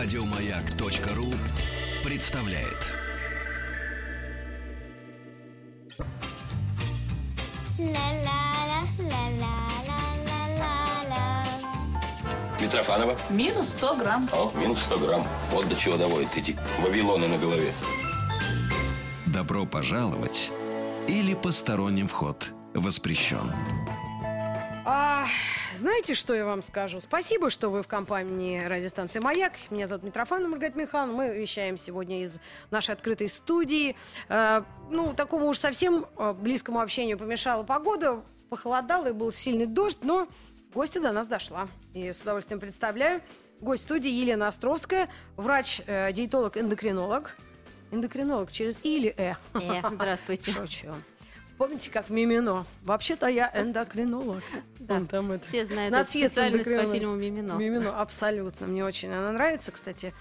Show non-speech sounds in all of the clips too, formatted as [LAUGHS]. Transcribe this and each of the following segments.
Радиомаяк.ру представляет. Митрофанова? Минус 100 грамм. О, минус 100 грамм. Вот до чего доводят эти вавилоны на голове. Добро пожаловать или посторонним вход воспрещен. А, знаете, что я вам скажу? Спасибо, что вы в компании радиостанции «Маяк». Меня зовут Митрофанова Маргарита Михайловна. Мы вещаем сегодня из нашей открытой студии. Э, ну, такому уж совсем э, близкому общению помешала погода. Похолодало и был сильный дождь, но гостья до нас дошла. И с удовольствием представляю. Гость студии Елена Островская, врач-диетолог-эндокринолог. Эндокринолог через «и» или «э». Э, здравствуйте. Шучу. Помните, как Мимино? Вообще-то я эндокринолог. Да. Там это. Все знают На эту съезд специальность по фильму «Мимино». Мимино, абсолютно. Мне очень она нравится, кстати.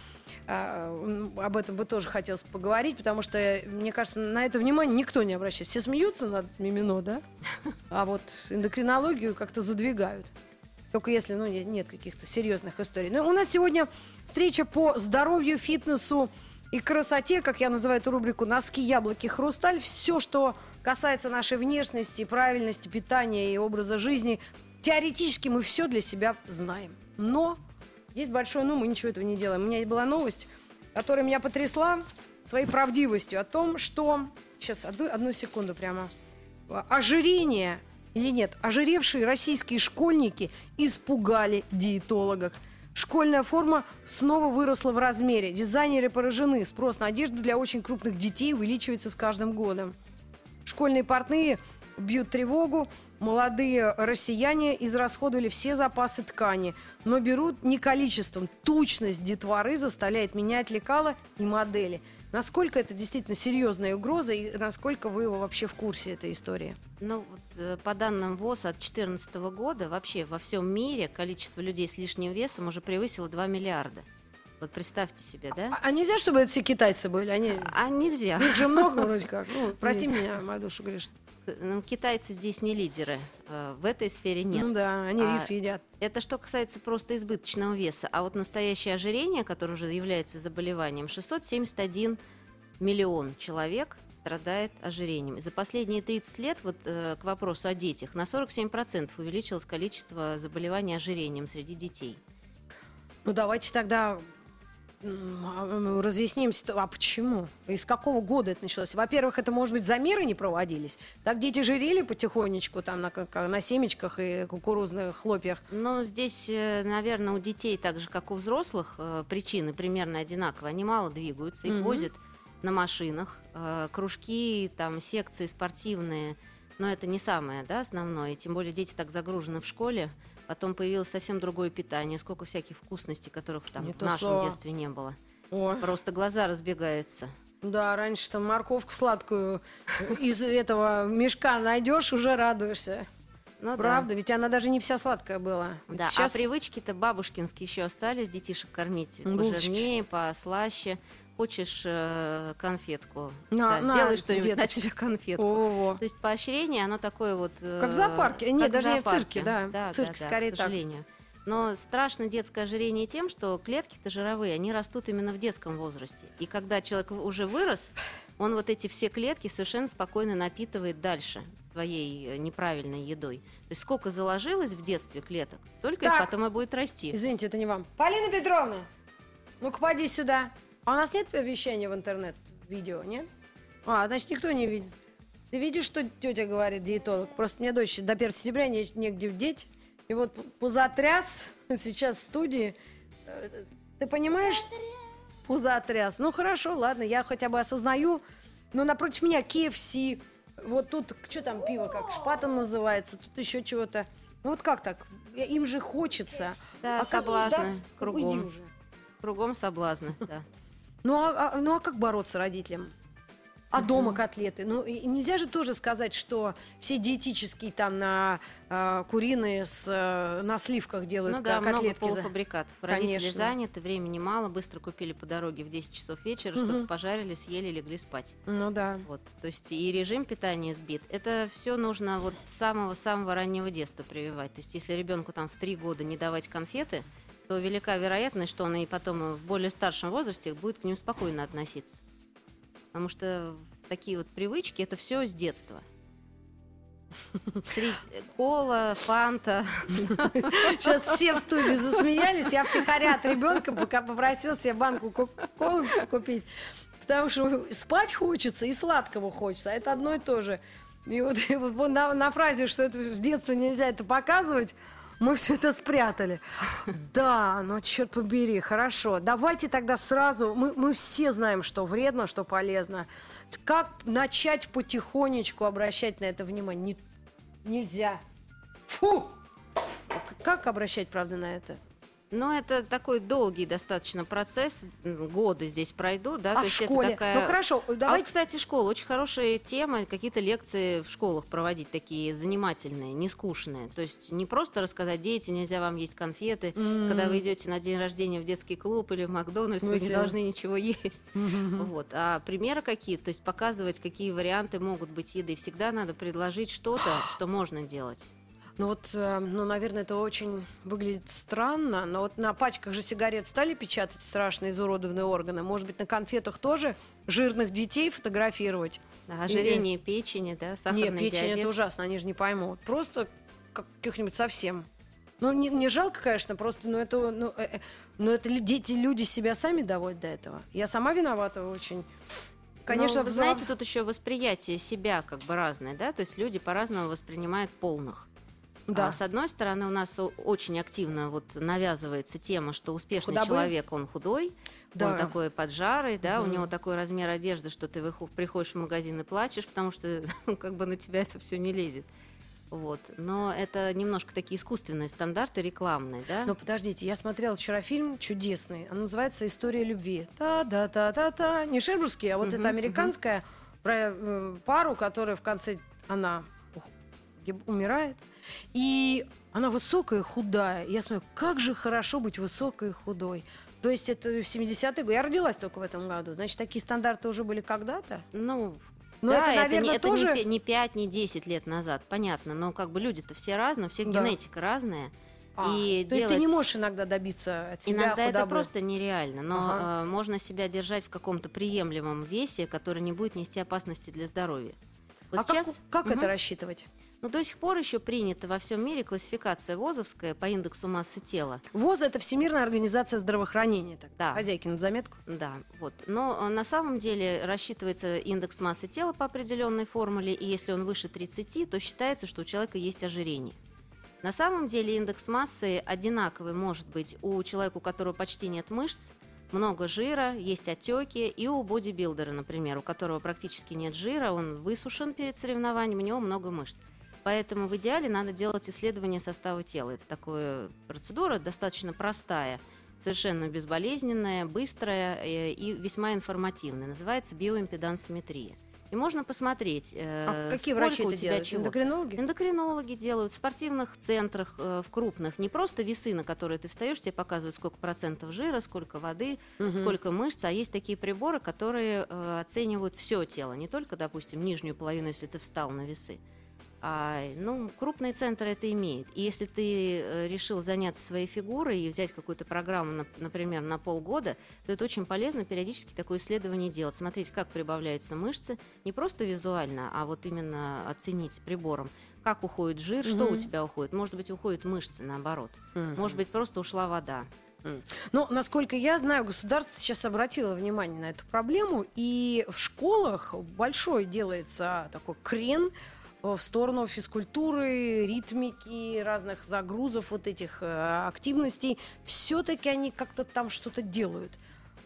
А, об этом бы тоже хотелось поговорить, потому что, мне кажется, на это внимание никто не обращает. Все смеются над Мимино, да? А вот эндокринологию как-то задвигают. Только если ну, не- нет каких-то серьезных историй. Но у нас сегодня встреча по здоровью, фитнесу и красоте, как я называю эту рубрику «Носки, яблоки, хрусталь». Все, что касается нашей внешности, правильности питания и образа жизни, теоретически мы все для себя знаем. Но есть большое «но», мы ничего этого не делаем. У меня была новость, которая меня потрясла своей правдивостью о том, что... Сейчас, одну, одну секунду прямо. Ожирение или нет, ожиревшие российские школьники испугали диетологов. Школьная форма снова выросла в размере. Дизайнеры поражены. Спрос на одежду для очень крупных детей увеличивается с каждым годом. Школьные портные бьют тревогу. Молодые россияне израсходовали все запасы ткани, но берут не количеством. Тучность детворы заставляет менять лекала и модели. Насколько это действительно серьезная угроза и насколько вы вообще в курсе этой истории? Ну, вот, э, по данным ВОЗ от 2014 года, вообще во всем мире количество людей с лишним весом уже превысило 2 миллиарда. Вот представьте себе, да? А, а нельзя, чтобы это все китайцы были? Они... А нельзя. Их же много [LAUGHS] вроде как. Ну, прости меня, моя душа говоришь. Ну, Китайцы здесь не лидеры. э, В этой сфере нет. Ну да, они А, рис едят. Это что касается просто избыточного веса. А вот настоящее ожирение, которое уже является заболеванием, 671 миллион человек страдает ожирением. И за последние 30 лет, вот э, к вопросу о детях, на 47% увеличилось количество заболеваний ожирением среди детей. Ну давайте тогда разъясним, ситу- а почему? Из какого года это началось? Во-первых, это, может быть, замеры не проводились? Так дети жирели потихонечку там на, на семечках и кукурузных хлопьях? Но здесь, наверное, у детей, так же как у взрослых, э, причины примерно одинаковые. Они мало двигаются, их Мгм. возят на машинах, э, кружки, там, секции спортивные. Но это не самое да, основное. Тем более дети так загружены в школе. Потом появилось совсем другое питание, сколько всяких вкусностей, которых там Не в нашем слово. детстве не было. О, Просто глаза разбегаются. да, раньше там морковку сладкую из этого мешка найдешь, уже радуешься. Ну, да. Правда? Ведь она даже не вся сладкая была. Ведь Да, сейчас а привычки-то бабушкинские еще остались, детишек кормить Булочки. пожирнее, послаще. Хочешь э, конфетку? На- да, на, сделай что-нибудь, на тебе конфетку. О, То есть поощрение, оно такое вот... э, Как в зоопарке. Нет, в даже не в зоопарке. цирке, да. Да, Цирк да, да, скорее к так. сожалению. Но страшно детское ожирение тем, что клетки-то жировые, они растут именно в детском возрасте. И когда человек уже вырос, он вот эти все клетки совершенно спокойно напитывает дальше своей э, неправильной едой. То есть сколько заложилось в детстве клеток, столько их Так. потом и будет расти. Извините, это не вам. Полина Петровна, ну-ка поди сюда. А у нас нет вещания в интернет видео, нет? А, значит, никто не видит. Ты видишь, что тетя говорит, диетолог? Просто мне дочь до 1 сентября не- негде деть. И вот пузотряс [LAUGHS] сейчас в студии. Э, Ты понимаешь? Пузотряс. Ну хорошо, ладно, я хотя бы осознаю. Но напротив меня KFC. Вот тут, что там пиво, как шпатон называется, тут еще чего-то. Ну вот как так? Им же хочется. Да, А как- соблазны да, кругом. Уйди уже. Кругом соблазны, да. Ну а, а- ну а как бороться родителям? А дома котлеты? Ну нельзя же тоже сказать, что все диетические там на э, куриные с, э, на сливках делают Ну да, ко- много котлетки. за- полуфабрикатов. Родители Конечно. заняты, времени мало, быстро купили по дороге в 10 часов вечера, Мгм. что-то пожарили, съели, легли спать. Ну да. Вот, то есть и режим питания сбит. Это все нужно вот с самого-самого раннего детства прививать. То есть если ребенку там в три года не давать конфеты, то велика вероятность, что он и потом в более старшем возрасте будет к ним спокойно относиться. Потому что такие вот привычки это все с детства. Средь... Кола, фанта. Сейчас все в студии засмеялись. Я втихаря от ребенка пока попросил себе банку колы купить. Потому что спать хочется и сладкого хочется. А это одно и то же. И вот, и вот на, на фразе, что это с детства нельзя это показывать, мы все это спрятали. Да, ну черт побери, хорошо. Давайте тогда сразу, мы, мы все знаем, что вредно, что полезно. Как начать потихонечку обращать на это внимание? Не, нельзя. Фу! Как обращать, правда, на это? Но это такой долгий достаточно процесс, годы здесь пройдут, да. А То в есть школе? Это такая... Ну хорошо, А давайте. кстати, школа очень хорошая тема, какие-то лекции в школах проводить такие занимательные, не скучные. То есть не просто рассказать дети, нельзя вам есть конфеты, когда вы идете на день рождения в детский клуб или в Макдональдс, Ну, вы не должны ничего есть. Вот. А примеры какие-то, то есть показывать, какие варианты могут быть еды. Всегда надо предложить что-то, что можно делать. Ну вот, э, ну, наверное, это очень выглядит странно, но вот на пачках же сигарет стали печатать страшные изуродованные органы. Может быть, на конфетах тоже жирных детей фотографировать? Да, ожирение печени, да, сахарный Нет, печень диабет. это ужасно, они же не поймут. Просто как- каких-нибудь совсем. Ну, не, не жалко, конечно, просто, ну, это, ну, э, э, ну, это дети, люди себя сами доводят до этого. Я сама виновата очень. Конечно, Но, вы взлом- знаете, тут еще восприятие себя как бы разное, да, то есть люди по-разному воспринимают полных. Да. А с одной стороны, у нас очень активно вот навязывается тема, что успешный Худобы? человек, он худой, Да. он такой поджарый, да, Мгм. у него такой размер одежды, что ты приходишь в магазин и плачешь, потому что [LAUGHS] ну, как бы на тебя это все не лезет. Вот. Но это немножко такие искусственные стандарты рекламные, да? Но подождите, я смотрела вчера фильм чудесный. Он называется «История любви». Та-да-та-та-та. Не шербургский, а вот это американская про э, пару, которая в конце, она ух, умирает. И она высокая худая. Я смотрю, как же хорошо быть высокой и худой. То есть это в 70-е годы. Я родилась только в этом году. Значит, такие стандарты уже были когда-то. Ну, Но да, это, наверное, не, это тоже... пе- не 5, не 10 лет назад, понятно. Но как бы люди-то все разные, у всех Да. генетика разная. А, и то есть ты не делать- можешь иногда добиться от себя Иногда это худобы. просто нереально, но Ага. э, можно себя держать в каком-то приемлемом весе, который не будет нести опасности для здоровья. Вот а как- сейчас, как, Мгм. это рассчитывать? Ну, до сих пор еще принята во всем мире классификация ВОЗовская по индексу массы тела. ВОЗ это Всемирная организация здравоохранения. Так, Да. Хозяйки на заметку. Да, вот. Но э, на самом деле рассчитывается индекс массы тела по определенной формуле, и если он выше 30, то считается, что у человека есть ожирение. На самом деле индекс массы одинаковый может быть у человека, у которого почти нет мышц, много жира, есть отеки, и у бодибилдера, например, у которого практически нет жира, он высушен перед соревнованием, у него много мышц. Поэтому в идеале надо делать исследование состава тела. Это такая процедура достаточно простая, совершенно безболезненная, быстрая э, и весьма информативная. Называется биоимпедансометрия. И можно посмотреть, э, А какие врачи у это тебя делают? чего. Эндокринологи? Эндокринологи делают в спортивных центрах, э, в крупных, не просто весы, на которые ты встаешь, тебе показывают, сколько процентов жира, сколько воды, Мгм. сколько мышц, а есть такие приборы, которые оценивают все тело, не только, допустим, нижнюю половину, если ты встал на весы. А, ну, крупные центры это имеют. И если ты э, решил заняться своей фигурой и взять какую-то программу, нап- например, на полгода, то это очень полезно периодически такое исследование делать. Смотреть, как прибавляются мышцы, не просто визуально, а вот именно оценить прибором, как уходит жир, что у тебя уходит. Может быть, уходят мышцы, наоборот. Мгм. Может быть, просто ушла вода. Ну, насколько я знаю, государство сейчас обратило внимание на эту проблему, и в школах большой делается такой крен в сторону физкультуры, ритмики, разных загрузов, вот этих э, активностей. Все-таки они как-то там что-то делают.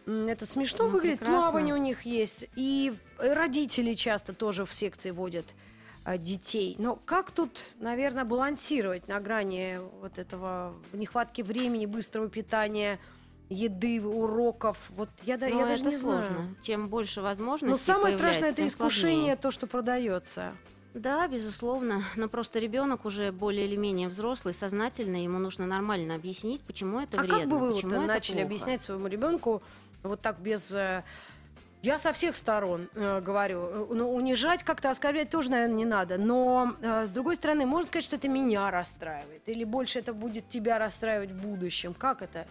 Это смешно Ну, выглядит, прекрасно. плавание у них есть, и родители часто тоже в секции водят э, детей. Но как тут, наверное, балансировать на грани вот этого нехватки времени, быстрого питания, еды, уроков? Вот я, да, Но я даже это не сложно. знаю. Чем больше возможностей Но самое страшное это тем сложнее. искушение, то, что продается. Да, безусловно, но просто ребенок уже более или менее взрослый, сознательный, ему нужно нормально объяснить, почему это а вредно, как бы вы вот почему начали плохо. объяснять своему ребенку вот так без э, Я со всех сторон э, говорю. Ну, унижать как-то, оскорблять тоже, наверное, не надо. Но, э, с другой стороны, можно сказать, что это меня расстраивает. Или больше это будет тебя расстраивать в будущем. Как это?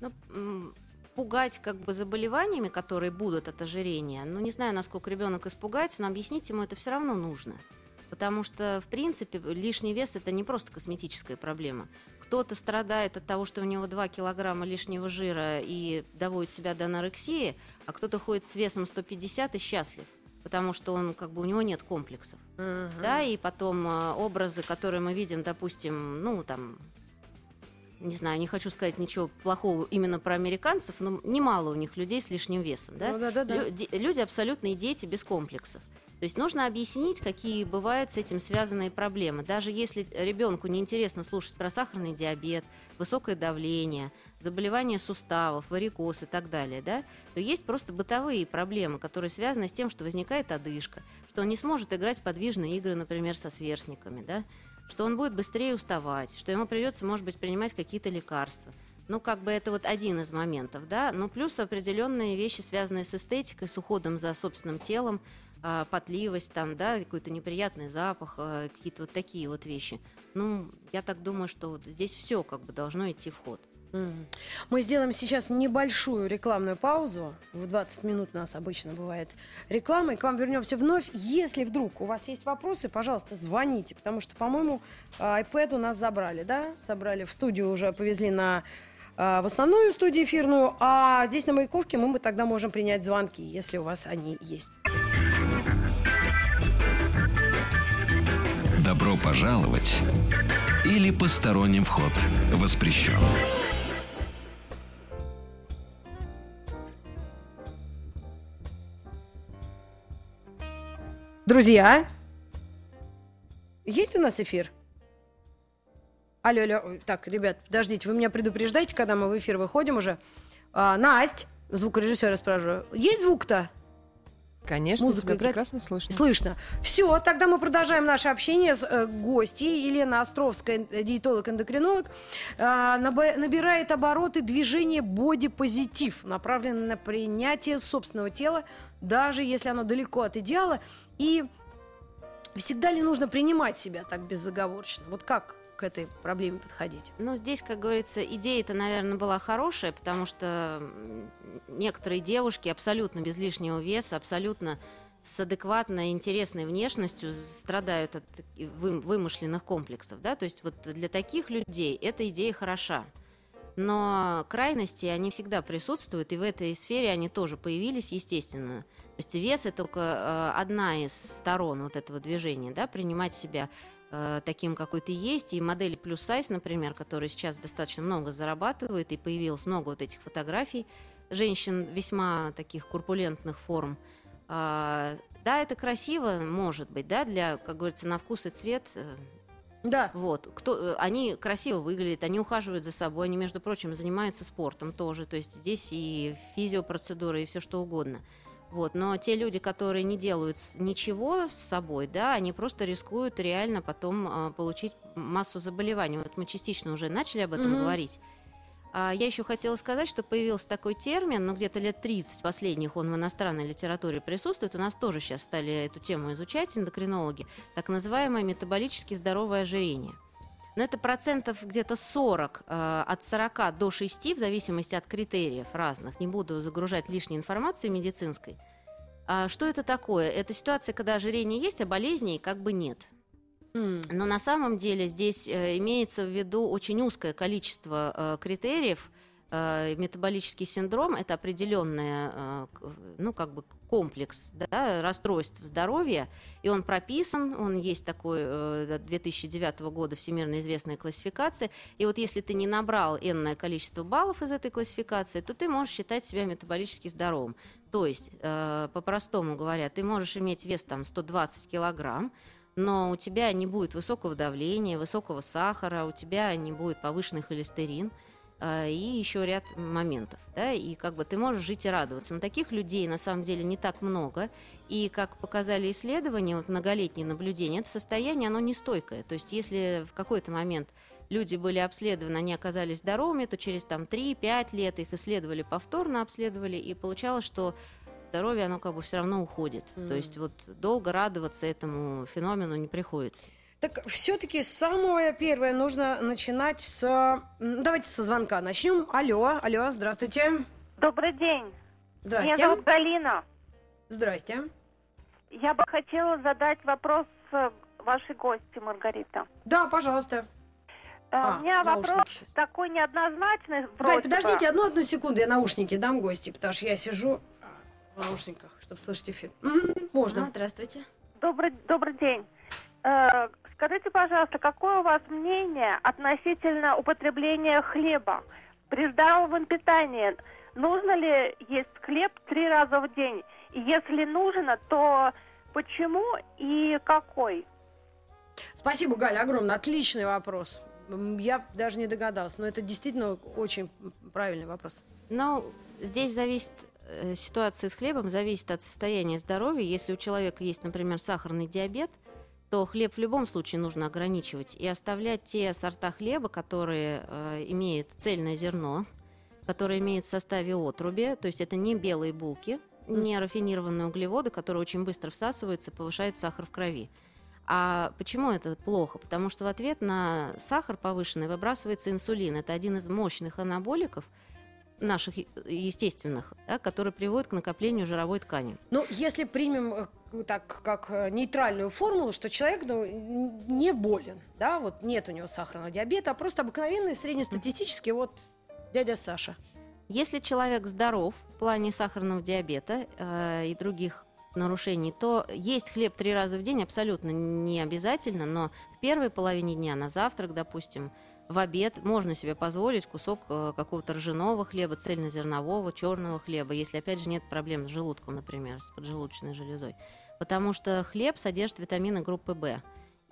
Ну, пугать как бы заболеваниями, которые будут от ожирения, ну, не знаю, насколько ребенок испугается, но объяснить ему это все равно нужно. Потому что, в принципе, лишний вес это не просто косметическая проблема. Кто-то страдает от того, что у него 2 килограмма лишнего жира и доводит себя до анорексии, а кто-то ходит с весом 150 и счастлив потому что он как бы у него нет комплексов, да, и потом э, образы, которые мы видим, допустим, ну там, не знаю, не хочу сказать ничего плохого именно про американцев, но немало у них людей с лишним весом, да, Ну, да-да-да. Лю- люди абсолютные дети без комплексов. То есть нужно объяснить, какие бывают с этим связанные проблемы. Даже если ребенку неинтересно слушать про сахарный диабет, высокое давление, заболевания суставов, варикоз и так далее, да, то есть просто бытовые проблемы, которые связаны с тем, что возникает одышка, что он не сможет играть в подвижные игры, например, со сверстниками, да, что он будет быстрее уставать, что ему придется, может быть, принимать какие-то лекарства. Ну, как бы это вот один из моментов, да, ну, плюс определенные вещи, связанные с эстетикой, с уходом за собственным телом, а, потливость там, да, какой-то неприятный запах, а, какие-то вот такие вот вещи. Ну, я так думаю, что вот здесь все как бы должно идти в ход. Мы сделаем сейчас небольшую рекламную паузу. В 20 минут у нас обычно бывает реклама. И к вам вернемся вновь. Если вдруг у вас есть вопросы, пожалуйста, звоните. Потому что, по-моему, а, iPad у нас забрали, да? Забрали в студию, уже повезли на а, в основную студию эфирную. А здесь на Маяковке мы, мы тогда можем принять звонки, если у вас они есть. Добро пожаловать или посторонним вход воспрещен. Друзья, есть у нас эфир? Алло, алло. Так, ребят, подождите, вы меня предупреждаете, когда мы в эфир выходим уже. А, Насть, звукорежиссера спрашиваю, есть звук-то? Конечно, Музыка играет? прекрасно слышно. Слышно. Все, тогда мы продолжаем наше общение с э, гостьей. Елена Островская, э, диетолог-эндокринолог, э, наба- набирает обороты движение бодипозитив, направленное на принятие собственного тела, даже если оно далеко от идеала. И всегда ли нужно принимать себя так безоговорочно? Вот как к этой проблеме подходить? Ну, здесь, как говорится, идея-то, наверное, была хорошая, потому что некоторые девушки абсолютно без лишнего веса, абсолютно с адекватной, интересной внешностью страдают от вы- вымышленных комплексов, да, то есть вот для таких людей эта идея хороша. Но крайности, они всегда присутствуют, и в этой сфере они тоже появились, естественно. То есть вес это только э, одна из сторон вот этого движения, да, принимать себя э, таким, какой ты есть. И модели плюс сайз, например, которые сейчас достаточно много зарабатывают, и появилось много вот этих фотографий женщин весьма таких курпулентных форм. А, да, это красиво, может быть, да, для, как говорится, на вкус и цвет. э, Да. Вот, кто, э, они красиво выглядят, они ухаживают за собой, они, между прочим, занимаются спортом тоже, то есть здесь и физиопроцедуры, и все что угодно. Вот, но те люди, которые не делают ничего с собой, да, они просто рискуют реально потом а, получить массу заболеваний. Вот мы частично уже начали об этом Мгм. говорить. А, я еще хотела сказать, что появился такой термин, ну где-то лет 30 последних он в иностранной литературе присутствует. У нас тоже сейчас стали эту тему изучать эндокринологи. Так называемое метаболически здоровое ожирение. Но это процентов где-то 40, э, от 40 до 6, в зависимости от критериев разных. Не буду загружать лишней информации медицинской. А что это такое? Это ситуация, когда ожирение есть, а болезней как бы нет. Но на самом деле здесь э, имеется в виду очень узкое количество э, критериев. Э, метаболический синдром это определенный, э, ну как бы комплекс да, расстройств здоровья, и он прописан, он есть такой э, 2009 года всемирно известная классификация. И вот если ты не набрал энное количество баллов из этой классификации, то ты можешь считать себя метаболически здоровым. То есть, э, по-простому говоря, ты можешь иметь вес там 120 килограмм, но у тебя не будет высокого давления, высокого сахара, у тебя не будет повышенный холестерин э, и еще ряд моментов. Да? И как бы ты можешь жить и радоваться. Но таких людей на самом деле не так много. И как показали исследования, вот многолетние наблюдения, это состояние, оно нестойкое. То есть если в какой-то момент люди были обследованы, они оказались здоровыми, то через там 3-5 лет их исследовали повторно, обследовали, и получалось, что здоровье, оно как бы все равно уходит. Мгм. То есть вот долго радоваться этому феномену не приходится. Так все-таки самое первое нужно начинать с... Давайте со звонка начнем. Алло, алло, здравствуйте. Добрый день. Меня Здрасте. зовут Галина. Здрасте. Я бы хотела задать вопрос э, вашей гости, Маргарита. Да, пожалуйста. Э, А, У меня наушники вопрос щас. такой неоднозначный. Галь, подождите одну одну секунду, я наушники дам гости, потому что я сижу в наушниках, чтобы слышать эфир. Мгм, А, Можно. здравствуйте. Добрый, добрый день. Э, скажите, пожалуйста, какое у вас мнение относительно употребления хлеба? При здоровом питании нужно ли есть хлеб три раза в день? И если нужно, то почему и какой? Спасибо, Галя, огромное. Отличный вопрос. Я даже не догадалась, но это действительно очень правильный вопрос. Но здесь зависит э, ситуация с хлебом зависит от состояния здоровья. Если у человека есть, например, сахарный диабет, то хлеб в любом случае нужно ограничивать и оставлять те сорта хлеба, которые э, имеют цельное зерно, которые имеют в составе отруби, то есть это не белые булки, не рафинированные углеводы, которые очень быстро всасываются, повышают сахар в крови. А почему это плохо? Потому что в ответ на сахар повышенный выбрасывается инсулин. Это один из мощных анаболиков, наших естественных, да, который приводит к накоплению жировой ткани. Ну, если примем э, так как э, нейтральную формулу, что человек ну, не болен, да, вот нет у него сахарного диабета, а просто обыкновенный среднестатистический вот дядя Саша. Если человек здоров в плане сахарного диабета э, и других нарушений, то есть хлеб три раза в день абсолютно не обязательно, но в первой половине дня, на завтрак, допустим, в обед можно себе позволить кусок э, какого-то ржаного хлеба, цельнозернового, черного хлеба, если, опять же, нет проблем с желудком, например, с поджелудочной железой. Потому что хлеб содержит витамины группы В.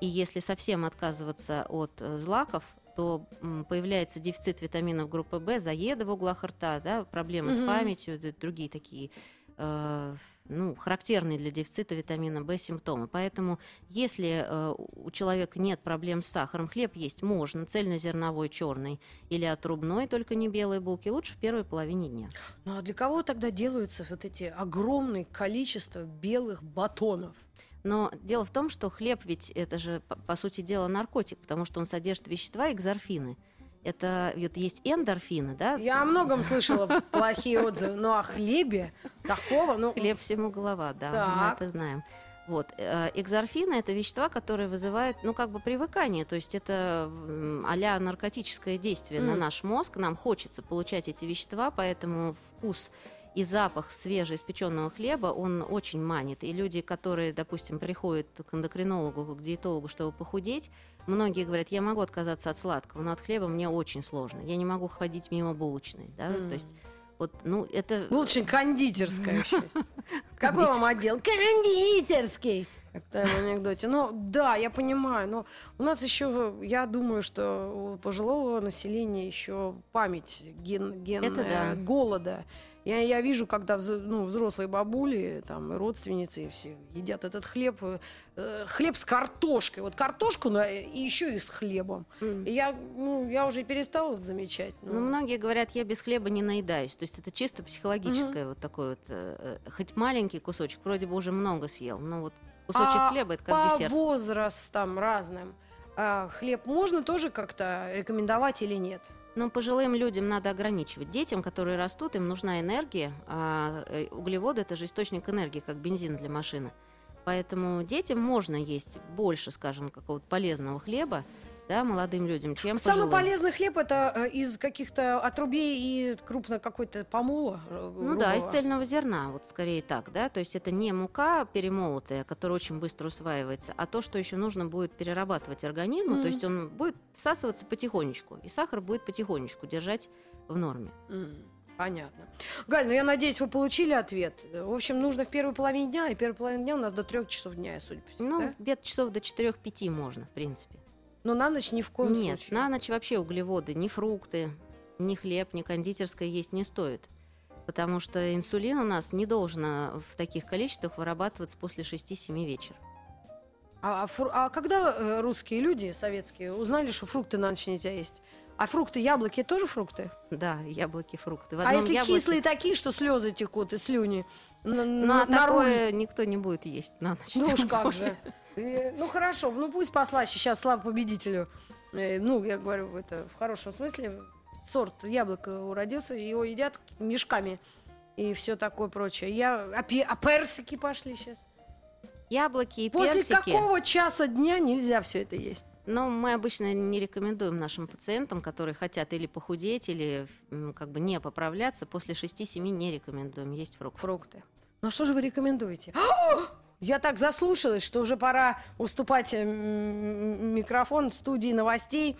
И если совсем отказываться от э, злаков, то появляется дефицит витаминов группы В, заеды в углах рта, да, проблемы с Мгм. памятью, другие такие э, ну, характерные для дефицита витамина В симптомы. Поэтому, если э, у человека нет проблем с сахаром, хлеб есть можно, цельнозерновой, черный или отрубной, только не белые булки, лучше в первой половине дня. Ну, а для кого тогда делаются вот эти огромные количества белых батонов? Но дело в том, что хлеб ведь это же, по, по сути дела, наркотик, потому что он содержит вещества экзорфины. Это вот есть эндорфины, да? Я о многом слышала [LAUGHS] плохие отзывы, но о хлебе такого, ну... Хлеб всему голова, да, мы Так. это знаем. Вот. э, Экзорфины – это вещества, которые вызывают, ну, как бы привыкание, то есть это а-ля наркотическое действие на М. наш мозг, нам хочется получать эти вещества, поэтому вкус и запах свежеиспеченного хлеба, он очень манит. И люди, которые, допустим, приходят к эндокринологу, к диетологу, чтобы похудеть, многие говорят, я могу отказаться от сладкого, но от хлеба мне очень сложно. Я не могу ходить мимо булочной. Да? М. То есть вот, ну, это... Лучше кондитерская [LAUGHS] еще. Какой вам отдел? Кондитерский. Как в том анекдоте. Ну, да, я понимаю, но у нас еще, я думаю, что у пожилого населения еще память ген, генная Это да. голода. Я, я вижу, когда ну, взрослые бабули, там, и родственницы, и все едят этот хлеб, э, э, хлеб с картошкой. Вот картошку на- и еще и с хлебом. М. И я, ну, я уже перестала это замечать. Ну, многие говорят, я без хлеба не наедаюсь. То есть это чисто психологическое вот такое вот, э, э, хоть маленький кусочек, вроде бы уже много съел, но вот кусочек А хлеба это как по десерт. возрастам разным а, хлеб можно тоже как-то рекомендовать или нет? Но пожилым людям надо ограничивать. Детям, которые растут, им нужна энергия, а э, углеводы это же источник энергии, как бензин для машины. Поэтому детям можно есть больше, скажем, какого-то полезного хлеба, да, молодым людям, чем Самый пожилым. полезный хлеб это э, из каких-то отрубей и крупно какой-то помола. э, Ну да, из грубого. цельного зерна, вот скорее так, да, то есть это не мука перемолотая, которая очень быстро усваивается, а то, что еще нужно будет перерабатывать организму, Мгм. то есть он будет всасываться потихонечку, и сахар будет потихонечку держать в норме. М, Понятно. Галь, ну я надеюсь, вы получили ответ. В общем, нужно в первой половине дня, и первая половина дня у нас до трех часов дня, судя по всему, Ну, да? где-то часов до 4-5 можно, в принципе. Но на ночь ни в коем Нет, случае. на ночь вообще углеводы, ни фрукты, ни хлеб, ни кондитерское есть не стоит. Потому что инсулин у нас не должен в таких количествах вырабатываться после 6-7 вечера. А, а а когда э, русские люди, советские, узнали, что фрукты на ночь нельзя есть? А фрукты, яблоки тоже фрукты? Да, яблоки, фрукты. В А если яблоке- кислые такие, что слезы текут и слюни? На, Ну, на- на руль? такое никто не будет есть на ночь. Ну уж как же. Ну хорошо, ну пусть послаще. Сейчас слава победителю. Э, Ну, я говорю, это в хорошем смысле. Сорт яблока уродился, его едят мешками и все такое прочее. Я... А, пе- а персики пошли сейчас. Яблоки и После персики. какого часа дня нельзя все это есть? Но мы обычно не рекомендуем нашим пациентам, которые хотят или похудеть, или как бы не поправляться, после 6-7 не рекомендуем есть фрукты. Фрукты. Ну что же вы рекомендуете? [GASPS] Я так заслушалась, что уже пора уступать э, микрофон студии новостей,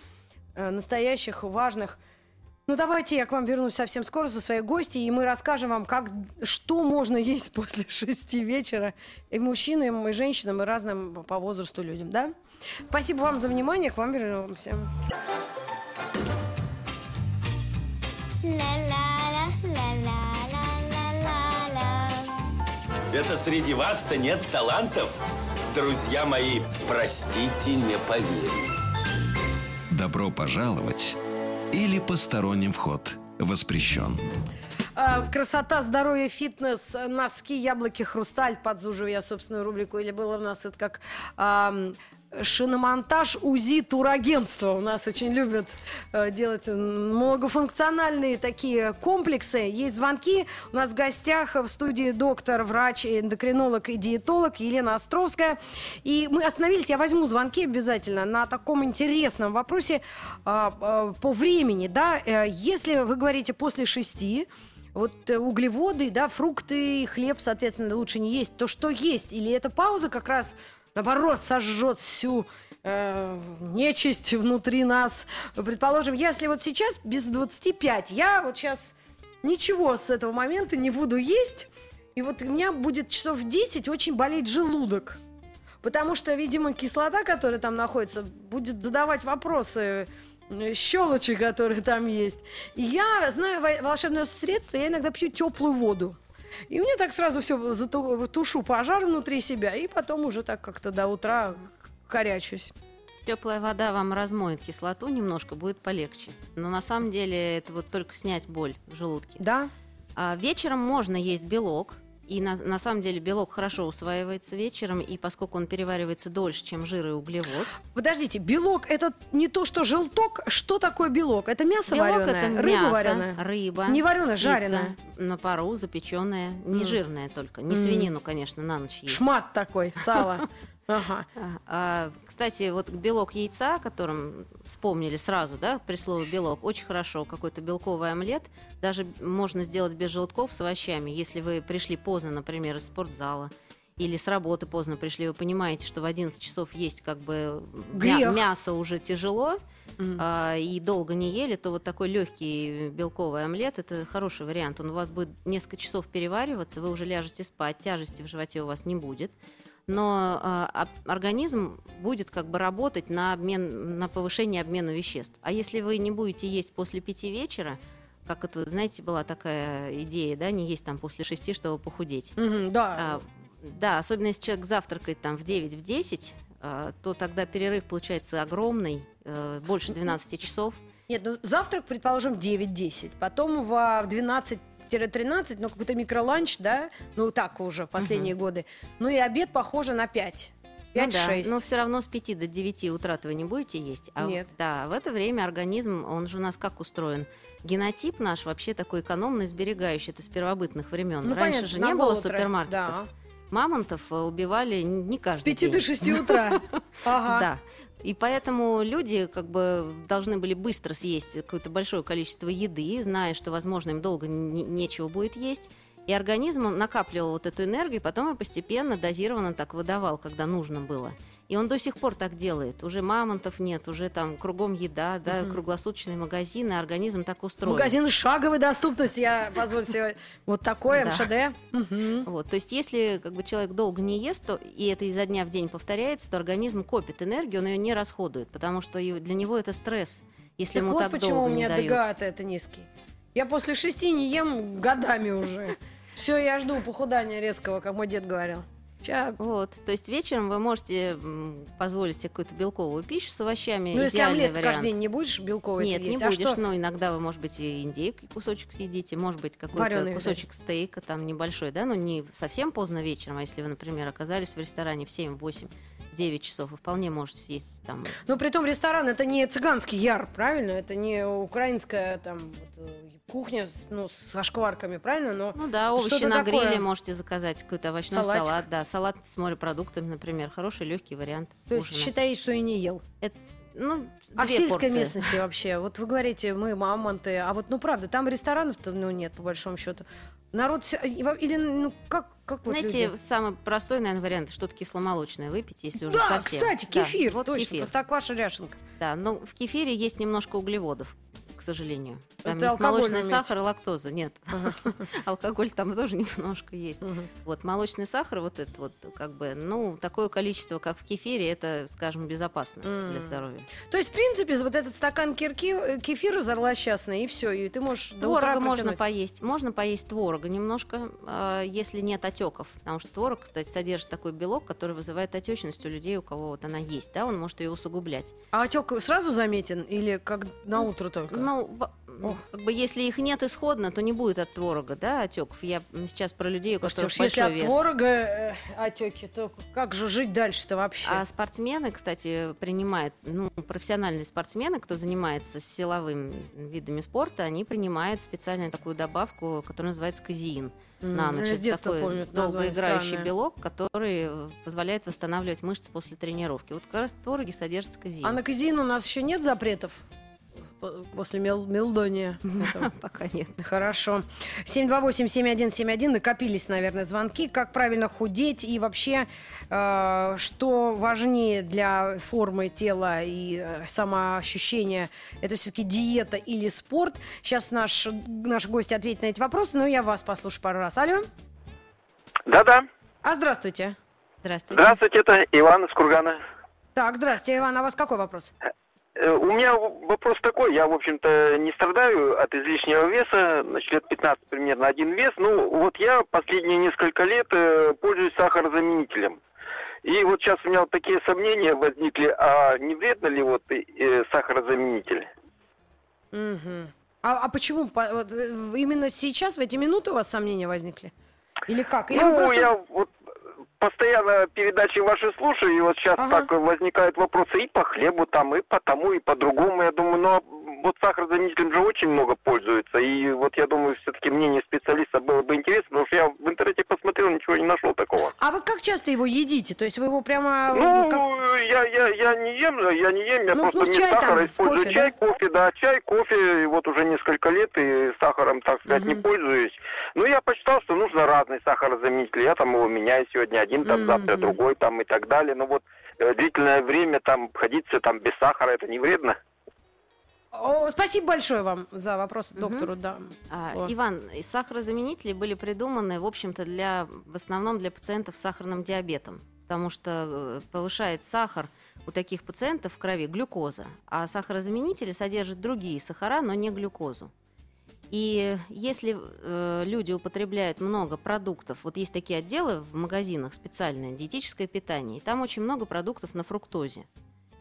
э, настоящих, важных. Ну давайте я к вам вернусь совсем скоро со своей гостьей, и мы расскажем вам, как, что можно есть [LAUGHS] после шести вечера и мужчинам, и женщинам, и разным по возрасту людям, да? Спасибо вам за внимание, к вам вернемся. Это среди вас-то нет талантов? Друзья мои, простите, не поверю. Добро пожаловать или посторонним вход воспрещен. А, Красота, здоровье, фитнес, носки, яблоки, хрусталь. Подзуживаю я собственную рубрику. Или было у нас это как ам, шиномонтаж УЗИ турагентства. У нас очень любят э, делать многофункциональные такие комплексы. Есть звонки. У нас в гостях в студии доктор, врач, эндокринолог и диетолог Елена Островская. И мы остановились, я возьму звонки обязательно на таком интересном вопросе а, а, по времени. Да? Э, Если вы говорите после шести, вот э, углеводы, да, фрукты, хлеб, соответственно, лучше не есть. То что есть? Или эта пауза как раз, наоборот, сожжет всю э, нечисть внутри нас? Предположим, если вот сейчас без 25, я вот сейчас ничего с этого момента не буду есть, и вот у меня будет часов в 10 очень болеть желудок. Потому что, видимо, кислота, которая там находится, будет задавать вопросы щелочи, которые там есть. И я знаю во- волшебное средство, я иногда пью теплую воду. И мне так сразу все тушу пожар внутри себя, и потом уже так как-то до утра корячусь. Теплая вода вам размоет кислоту немножко, будет полегче. Но на самом деле это вот только снять боль в желудке. Да? А вечером можно есть белок. И на, на самом деле белок хорошо усваивается вечером, и поскольку он переваривается дольше, чем жир и углевод, Подождите, белок это не то, что желток. Что такое белок? Это мясо белок вареное? это рыба мясо, вареная? рыба, Не вареная, птица, жареная. на пару, запеченная, не М. жирная только, не М. свинину, конечно, на ночь есть. Шмат такой, сало. [LAUGHS] Ага. А, а, кстати, вот белок яйца, о котором вспомнили сразу, да, при слове белок, очень хорошо. Какой-то белковый омлет даже можно сделать без желтков с овощами. Если вы пришли поздно, например, из спортзала, или с работы поздно пришли, вы понимаете, что в 11 часов есть как бы Грех. мясо уже тяжело, М. а, и долго не ели, то вот такой легкий белковый омлет это хороший вариант. Он у вас будет несколько часов перевариваться, вы уже ляжете спать, тяжести в животе у вас не будет. Но об- организм будет как бы работать на обмен, на повышение обмена веществ. А если вы не будете есть после пяти вечера, как это, знаете, была такая идея, да, не есть там после шести, чтобы похудеть. Мгм, Да. А, да, особенно если человек завтракает там в 9 в 10, а, то тогда перерыв получается огромный, э, больше 12 часов. Нет, ну завтрак, предположим, 9-10. Потом в 12-13, ну какой-то микроланч, да? Ну так уже последние годы. Ну и обед похоже на 5. Ну 5-6. да, но все равно с 5 до 9 утра вы не будете есть. А Нет. Да, в это время организм, он же у нас как устроен? Генотип наш вообще такой экономный, сберегающий, это с первобытных времен. Ну, Раньше понятно, же не было тратить, супермаркетов. Да. Мамонтов э, убивали не С каждый 5 день. до 6 утра. [LAUGHS] Ага. Да. И поэтому люди как бы должны были быстро съесть какое-то большое количество еды, зная, что, возможно, им долго не- нечего будет есть. И организм накапливал вот эту энергию, потом и постепенно дозированно так выдавал, когда нужно было. И он до сих пор так делает. Уже мамонтов нет, уже там кругом еда, да, Мгм. круглосуточные магазины, организм так устроен. Магазин шаговой доступности, я позвольте себе вот такое. МШД. Вот, то есть, если как бы человек долго не ест, то и это изо дня в день повторяется, то организм копит энергию, он ее не расходует, потому что для него это стресс, если Так ему вот так почему долго у меня не дают. ДГА-то это низкий. Я после шести не ем годами уже. Все, я жду похудания резкого, как мой дед говорил. Вот, то есть вечером вы можете позволить себе какую-то белковую пищу с овощами. Ну, если омлет вариант. каждый день не будешь белковый Нет, не есть, а будешь, что? но иногда вы, может быть, и индейки кусочек съедите, может быть, какой-то кусочек стейка там небольшой, да, но не совсем поздно вечером, а если вы, например, оказались в ресторане в 7, 8, 9 часов, вы вполне можете съесть там Ну, при том ресторан это не цыганский яр, правильно? Это не украинская там вот, э, кухня ну, со шкварками, правильно? Но Ну да, овощи на такое. гриле можете заказать, какой-то овощной Салатик. салат, да, салат с морепродуктами, например, хороший легкий вариант. то есть ужина. считай, что и не ел. Ну, А в сельской порции. местности вообще? Вот вы говорите, мы мамонты, а вот, ну, правда, там ресторанов-то, ну, нет, по большому счету. Народ... Или, ну, как, как вот Знаете, люди? самый простой, наверное, вариант что-то кисломолочное выпить, если уже Да, совсем. кстати, Да, кефир, вот точно, кефир. простокваша ряшенка. Да, но в кефире есть немножко углеводов, к сожалению. Там Это есть молочный сахар и лактоза. Нет, Ага. [LAUGHS] алкоголь там тоже немножко есть. Вот молочный сахар, вот это вот, как бы, ну, такое количество, как в кефире, это, скажем, безопасно для здоровья. То есть, в принципе, вот этот стакан кирки, э, кефира злосчастный, и все, и ты можешь Творога можно поесть. Можно поесть творога немножко, э, если нет отеков. Потому что творог, кстати, содержит такой белок, который вызывает отечность у людей, у кого вот она есть. Да, он может ее усугублять. А отек сразу заметен или как на утро только? Ну, в- Ох. как бы если их нет исходно, то не будет от творога, да, отеков. Я сейчас про людей, у Слушайте, которых если большой от вес. творога э, отеки, то как же жить дальше-то вообще? А спортсмены, кстати, принимают, ну, профессиональные спортсмены, кто занимается силовыми видами спорта, они принимают специальную такую добавку, которая называется казеин. М, на ночь. Это такой помню долгоиграющий странное. белок, который позволяет восстанавливать мышцы после тренировки. Вот как раз в твороге содержится казеин. А на казин у нас еще нет запретов после мел- мелдония? [LAUGHS] Пока нет. Хорошо. 728-7171. Накопились, наверное, звонки. Как правильно худеть и вообще, э, что важнее для формы тела и э, самоощущения? Это все-таки диета или спорт? Сейчас наш, наш гость ответит на эти вопросы, но я вас послушаю пару раз. Алло? Да-да. А здравствуйте. Здравствуйте. Здравствуйте, это Иван из Кургана. Так, здравствуйте, Иван. А у вас какой вопрос? Э, У меня вопрос такой, я, в общем-то, не страдаю от излишнего веса, значит, лет 15 примерно один вес. Ну, вот я последние несколько лет э, пользуюсь сахарозаменителем. И вот сейчас у меня вот такие сомнения возникли, а не вредно ли вот э, сахарозаменитель? Мгм. А, а почему по- вот, э, именно сейчас, в эти минуты у вас сомнения возникли? Или как? Или ну, просто... я вот постоянно передачи ваши слушаю, и вот сейчас Ага. так возникают вопросы и по хлебу там, и по тому, и по другому. Я думаю, но вот сахарозаменителем же очень много пользуются, и вот я думаю, все-таки мнение специалиста было бы интересно, потому что я в интернете посмотрел, ничего не нашел такого. А вы как часто его едите? То есть вы его прямо... Ну, как- я, я, я не ем, я не ем, я Ну, просто ну, чай там, сахара в использую кофе, чай, кофе, да, чай, кофе, вот уже несколько лет и сахаром, так сказать, не Мгм. пользуюсь. Ну, я почитал, что нужно разный сахарозаменитель, я там его меняю сегодня один, там завтра Мгм. другой, там и так далее. Ну вот э, длительное время там обходиться там без сахара, это не вредно? О, спасибо большое вам за вопрос Мгм. доктору, да. А. Иван, сахарозаменители были придуманы, в общем-то, для, в основном для пациентов с сахарным диабетом, потому что э, повышает сахар у таких пациентов в крови глюкоза, а сахарозаменители содержат другие сахара, но не глюкозу. И если э, люди употребляют много продуктов, вот есть такие отделы в магазинах специальное диетическое питание, и там очень много продуктов на фруктозе.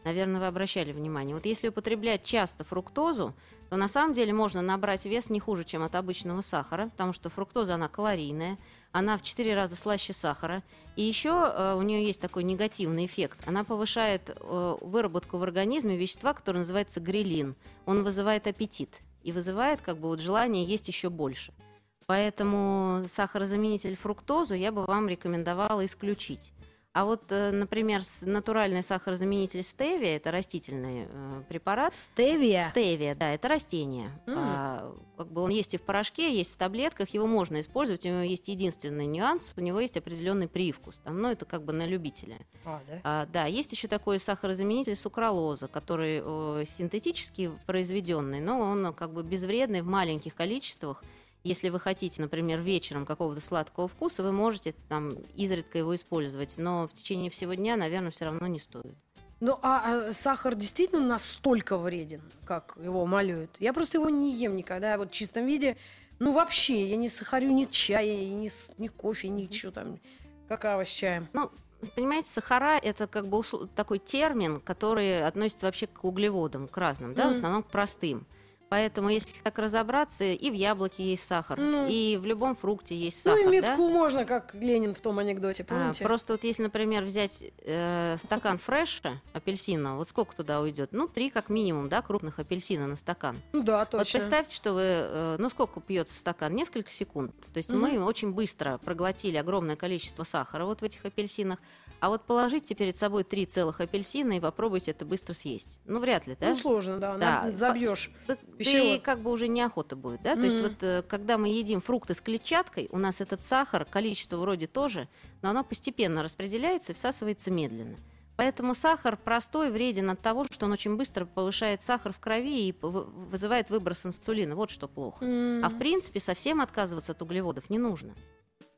Наверное, вы обращали внимание. Вот если употреблять часто фруктозу, то на самом деле можно набрать вес не хуже, чем от обычного сахара, потому что фруктоза, она калорийная, она в 4 раза слаще сахара. И еще э, у нее есть такой негативный эффект. Она повышает э, выработку в организме вещества, которое называется грилин. Он вызывает аппетит и вызывает как бы вот желание есть еще больше. Поэтому сахарозаменитель фруктозу я бы вам рекомендовала исключить. А вот, э, например, натуральный сахарозаменитель стевия, это растительный э, препарат, Стевия. Стевия, да, это растение. М. А, как бы он есть и в порошке, есть в таблетках, его можно использовать. У него есть единственный нюанс, у него есть определенный привкус. Там, ну, это как бы на любителя. А, да? А, да, есть еще такой сахарозаменитель сукралоза, который синтетически произведенный, но он э, как бы безвредный в маленьких количествах. Если вы хотите, например, вечером какого-то сладкого вкуса, вы можете там изредка его использовать, но в течение всего дня, наверное, все равно не стоит. Ну, а, а сахар действительно настолько вреден, как его малюют? Я просто его не ем никогда, вот в чистом виде. Ну, вообще, я не сахарю ни чая, ни, ни кофе, ничего там. Какао с чаем. Ну, понимаете, сахара это как бы такой термин, который относится вообще к углеводам, к разным, да, в основном к простым. Поэтому, если так разобраться, и в яблоке есть сахар, Ну. и в любом фрукте есть Ну сахар, и да? метку можно, как Ленин в том анекдоте, А, помните? просто вот если, например, взять э, стакан фреша апельсина, вот сколько туда уйдет? Ну, три как минимум, да, крупных апельсина на стакан. Ну да, Вот точно. представьте, что вы, э, ну сколько пьется стакан? Несколько секунд. То есть Мгм. мы очень быстро проглотили огромное количество сахара вот в этих апельсинах. А вот положите перед собой три целых апельсина и попробуйте это быстро съесть. Ну, вряд ли, да? Ну, сложно, да, Да, забьешь. Пищевод. и как бы уже неохота будет, да? То есть вот э, когда мы едим фрукты с клетчаткой, у нас этот сахар, количество вроде тоже, но оно постепенно распределяется и всасывается медленно. Поэтому сахар простой вреден от того, что он очень быстро повышает сахар в крови и вызывает выброс инсулина. Вот что плохо. М. А в принципе совсем отказываться от углеводов не нужно.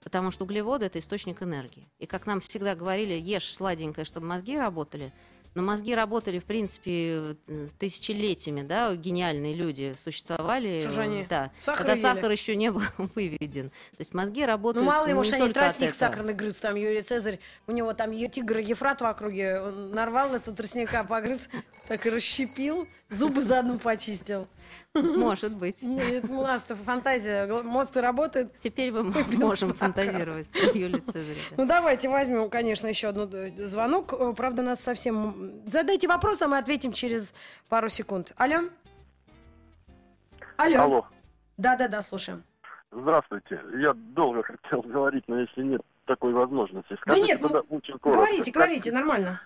Потому что углеводы это источник энергии. И как нам всегда говорили, ешь сладенькое, чтобы мозги работали. Но мозги работали, в принципе, э, тысячелетиями, да, гениальные люди существовали. Что они? Да, Сахар когда ели? сахар еще не был [LAUGHS] выведен. То есть мозги работают Ну, мало не может, они тростник сахарный грыз, там Юрий Цезарь, у него там тигр Ефрат в округе, он нарвал этого тростника, погрыз, [LAUGHS] так и расщепил, зубы заодно почистил. Может быть. У нас фантазия, гл- мозг работает. Теперь мы [LAUGHS] можем фантазировать про Юлию Цезаря. да. Ну, давайте возьмем, конечно, еще одну э, звонок. Э, Правда, нас совсем... Задайте вопрос, а мы ответим через пару секунд. Алло? Алло. Алло, Да-да-да, слушаем. здравствуйте. Я долго хотел говорить, но если нет такой возможности, Да скажите нет, ну, тогда очень коротко. Говорите, говорите, нормально.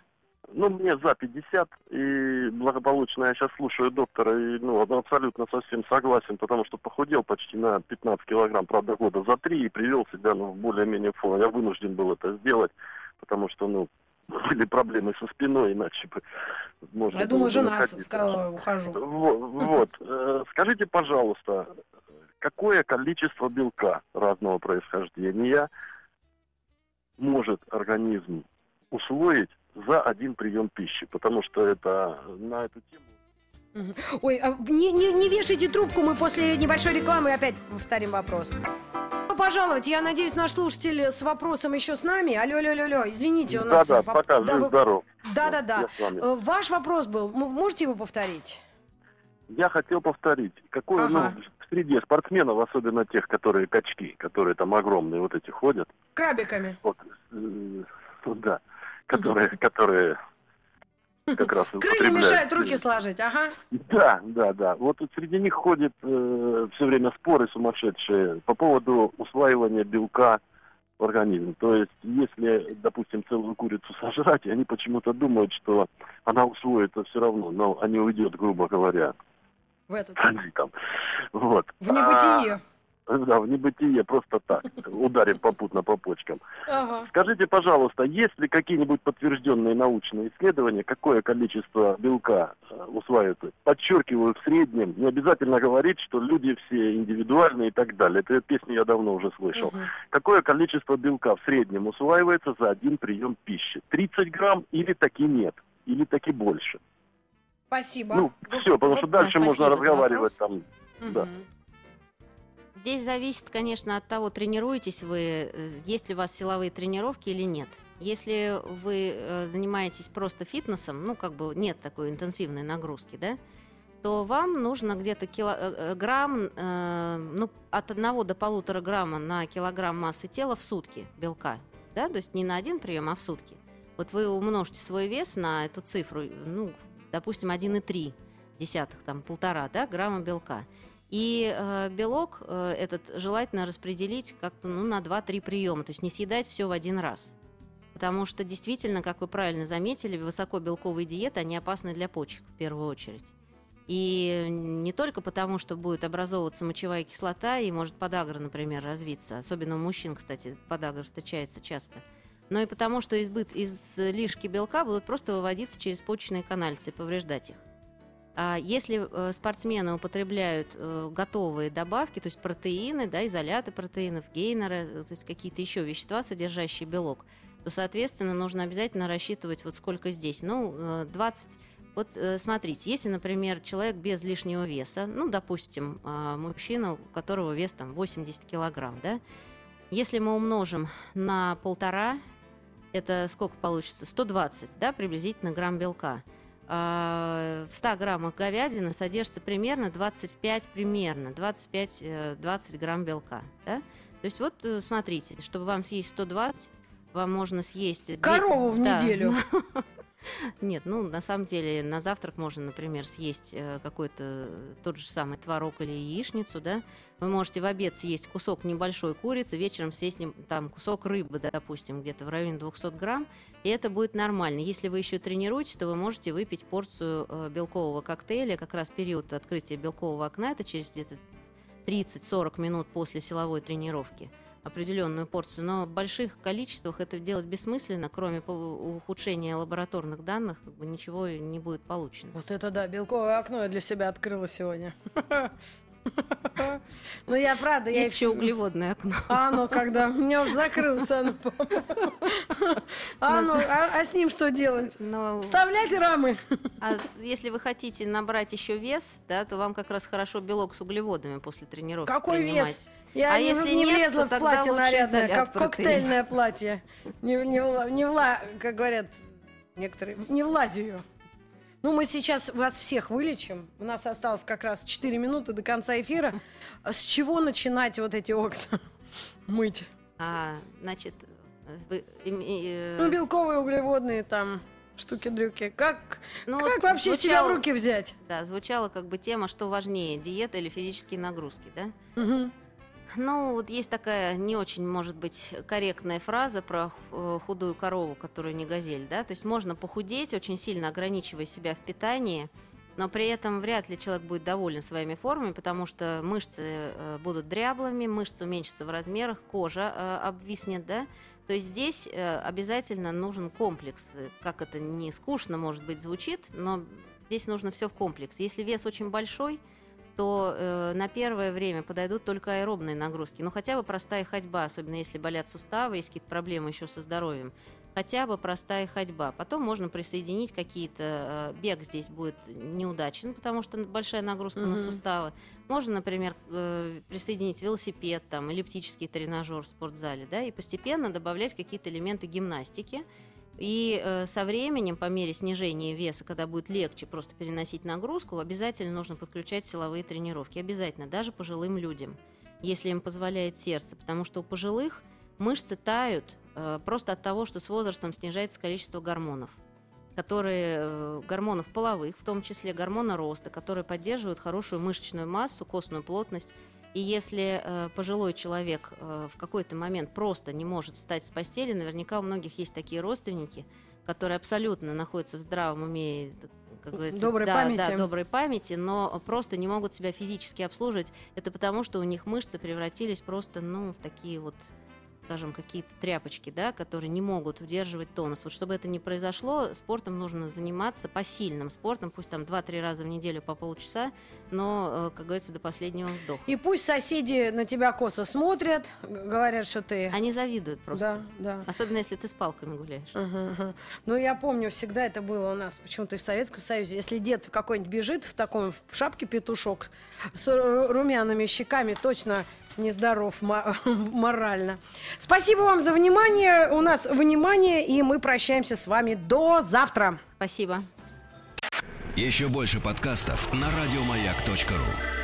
Ну, мне за 50, и благополучно я сейчас слушаю доктора, и ну, абсолютно совсем согласен, потому что похудел почти на 15 килограмм, правда, года за три, и привел себя ну, в более-менее форму. Я вынужден был это сделать, потому что, ну, [LAUGHS] были проблемы со спиной, иначе бы можно Я думаю, жена находиться. сказала, ухожу. Во- Вот. Э, Скажите, пожалуйста, какое количество белка разного происхождения может организм усвоить за один прием пищи? Потому что это на эту тему Ой, а не, не, не вешайте трубку, мы после небольшой рекламы опять повторим вопрос. Ну, пожалуйте, я надеюсь, наш слушатель с вопросом еще с нами. Алло, алло, алло, алло, извините, у нас... Да-да, воп- пока, да, вы- здоров. Да-да-да. Э, Ваш вопрос был, можете его повторить? Я хотел повторить, какое, Ага. ну, в среде спортсменов, особенно тех, которые качки, которые там огромные вот эти ходят, Крабиками. вот, э, ну да, [LAUGHS] которые, которые как раз [LAUGHS] Крылья мешают руки сложить, ага. Да, да, да. Вот среди них ходят все время споры сумасшедшие по поводу усваивания белка в организм. То есть, если, допустим, целую курицу [LAUGHS] сожрать, они почему-то думают, что она усвоится все равно, но а не уйдет, грубо говоря, В этот. транзитом. Вот. В небытие. А, [LAUGHS] да, в небытие, просто так, ударив попутно по почкам. Ага. Скажите, пожалуйста, есть ли какие-нибудь подтвержденные научные исследования, какое количество белка э, усваивается? Подчеркиваю, в среднем. Не обязательно говорить, что люди все индивидуальные и так далее. Эту песню я давно уже слышал. Мгм. Какое количество белка в среднем усваивается за один прием пищи? 30 грамм или таки нет? Или таки больше? Спасибо. Ну, все, потому что да, дальше можно спасибо разговаривать там. да. Здесь зависит, конечно, от того, тренируетесь вы, э, есть ли у вас силовые тренировки или нет. Если вы э, занимаетесь просто фитнесом, ну, как бы нет такой интенсивной нагрузки, да, то вам нужно где-то кило- э, э, ну, от 1 до полутора грамма на килограмм массы тела в сутки белка, да, то есть не на один прием, а в сутки. Вот вы умножьте свой вес на эту цифру, ну, допустим, 1,3 десятых, там, полтора, да, грамма белка. И э, белок э, этот желательно распределить как-то ну, на 2-3 приема, то есть не съедать все в один раз. Потому что действительно, как вы правильно заметили, высокобелковые диеты, они опасны для почек в первую очередь. И не только потому, что будет образовываться мочевая кислота и может подагра, например, развиться. Особенно у мужчин, кстати, подагра встречается часто. Но и потому, что избыт из лишки белка будут просто выводиться через почечные канальцы и повреждать их. А если э, спортсмены употребляют э, готовые добавки, то есть протеины, да, изоляты протеинов, гейнеры, э, то есть какие-то еще вещества, содержащие белок, то, соответственно, нужно обязательно рассчитывать, вот сколько здесь. Ну, э, 20... Вот смотрите, если, например, человек без лишнего веса, ну, допустим, э, мужчина, у которого вес там 80 килограмм, да, Если мы умножим на полтора, это сколько получится? 120, да, приблизительно грамм белка. А, в 100 граммах говядины содержится примерно 25, примерно 25-20 э, грамм белка, да? То есть вот э, смотрите, чтобы вам съесть 120, вам можно съесть... Корову в да. неделю. [LAUGHS] [LAUGHS] Нет, ну, на самом деле, на завтрак можно, например, съесть э, какой-то тот же самый творог или яичницу, да. Вы можете в обед съесть кусок небольшой курицы, вечером съесть там кусок рыбы, да, допустим, где-то в районе 200 грамм, и это будет нормально. Если вы еще тренируетесь, то вы можете выпить порцию э, белкового коктейля, как раз период открытия белкового окна, это через где-то 30-40 минут после силовой тренировки – определенную порцию, но в больших количествах это делать бессмысленно, кроме ухудшения лабораторных данных, как бы ничего не будет получено. Вот это да, белковое окно я для себя открыла сегодня. [LAUGHS] Ну, я правда, я еще углеводное окно. А оно когда? У меня закрылся оно. А, ну, а, а с ним что делать? Но... Вставлять рамы. А если вы хотите набрать еще вес, да, то вам как раз хорошо белок с углеводами после тренировки Какой принимать. вес? Я а не, если не нет, влезла то в платье нарядное, как коктейльное платье. Не, не, вла, не вла, как говорят некоторые, не влазю ее. Ну, мы сейчас вас всех вылечим. У нас осталось как раз 4 минуты до конца эфира. С чего начинать вот эти окна [LAUGHS] мыть? А, значит, вы, э, ну, белковые, углеводные там штуки-дрюки. Как, ну, как вот вообще звучало, себя в руки взять? Да, звучала как бы тема, что важнее, диета или физические нагрузки, да? Угу. Ну, вот есть такая не очень, может быть, корректная фраза про э, худую корову, которую не газель, да, то есть можно похудеть, очень сильно ограничивая себя в питании, но при этом вряд ли человек будет доволен своими формами, потому что мышцы э, будут дряблыми, мышцы уменьшатся в размерах, кожа э, обвиснет, да, то есть здесь обязательно нужен комплекс, как это не скучно, может быть, звучит, но здесь нужно все в комплекс. Если вес очень большой, то э, на первое время подойдут только аэробные нагрузки. Ну, хотя бы простая ходьба, особенно если болят суставы, есть какие-то проблемы еще со здоровьем. Хотя бы простая ходьба. Потом можно присоединить какие-то... Э, бег здесь будет неудачен, потому что большая нагрузка mm-hmm. на суставы. Можно, например, э, присоединить велосипед, там, эллиптический тренажер в спортзале, да, и постепенно добавлять какие-то элементы гимнастики и э, со временем, по мере снижения веса, когда будет легче просто переносить нагрузку, обязательно нужно подключать силовые тренировки. Обязательно, даже пожилым людям, если им позволяет сердце. Потому что у пожилых мышцы тают э, просто от того, что с возрастом снижается количество гормонов которые э, гормонов половых, в том числе гормона роста, которые поддерживают хорошую мышечную массу, костную плотность и если э, пожилой человек э, в какой-то момент просто не может встать с постели, наверняка у многих есть такие родственники, которые абсолютно находятся в здравом уме, как говорится, доброй да, памяти. Да, доброй памяти, но просто не могут себя физически обслуживать. Это потому, что у них мышцы превратились просто, ну, в такие вот скажем, какие-то тряпочки, да, которые не могут удерживать тонус. Вот чтобы это не произошло, спортом нужно заниматься посильным спортом, пусть там 2-3 раза в неделю по полчаса, но, э, как говорится, до последнего вздоха. И пусть соседи на тебя косо смотрят, говорят, что ты... Они завидуют просто. Да, да. Особенно, если ты с палками гуляешь. Uh-huh, uh-huh. Ну, я помню, всегда это было у нас, почему-то в Советском Союзе. Если дед какой-нибудь бежит в таком, в шапке петушок с румяными щеками, точно нездоров [LAUGHS] морально. Спасибо вам за внимание. У нас внимание, и мы прощаемся с вами до завтра. Спасибо. Еще больше подкастов на радиомаяк.ру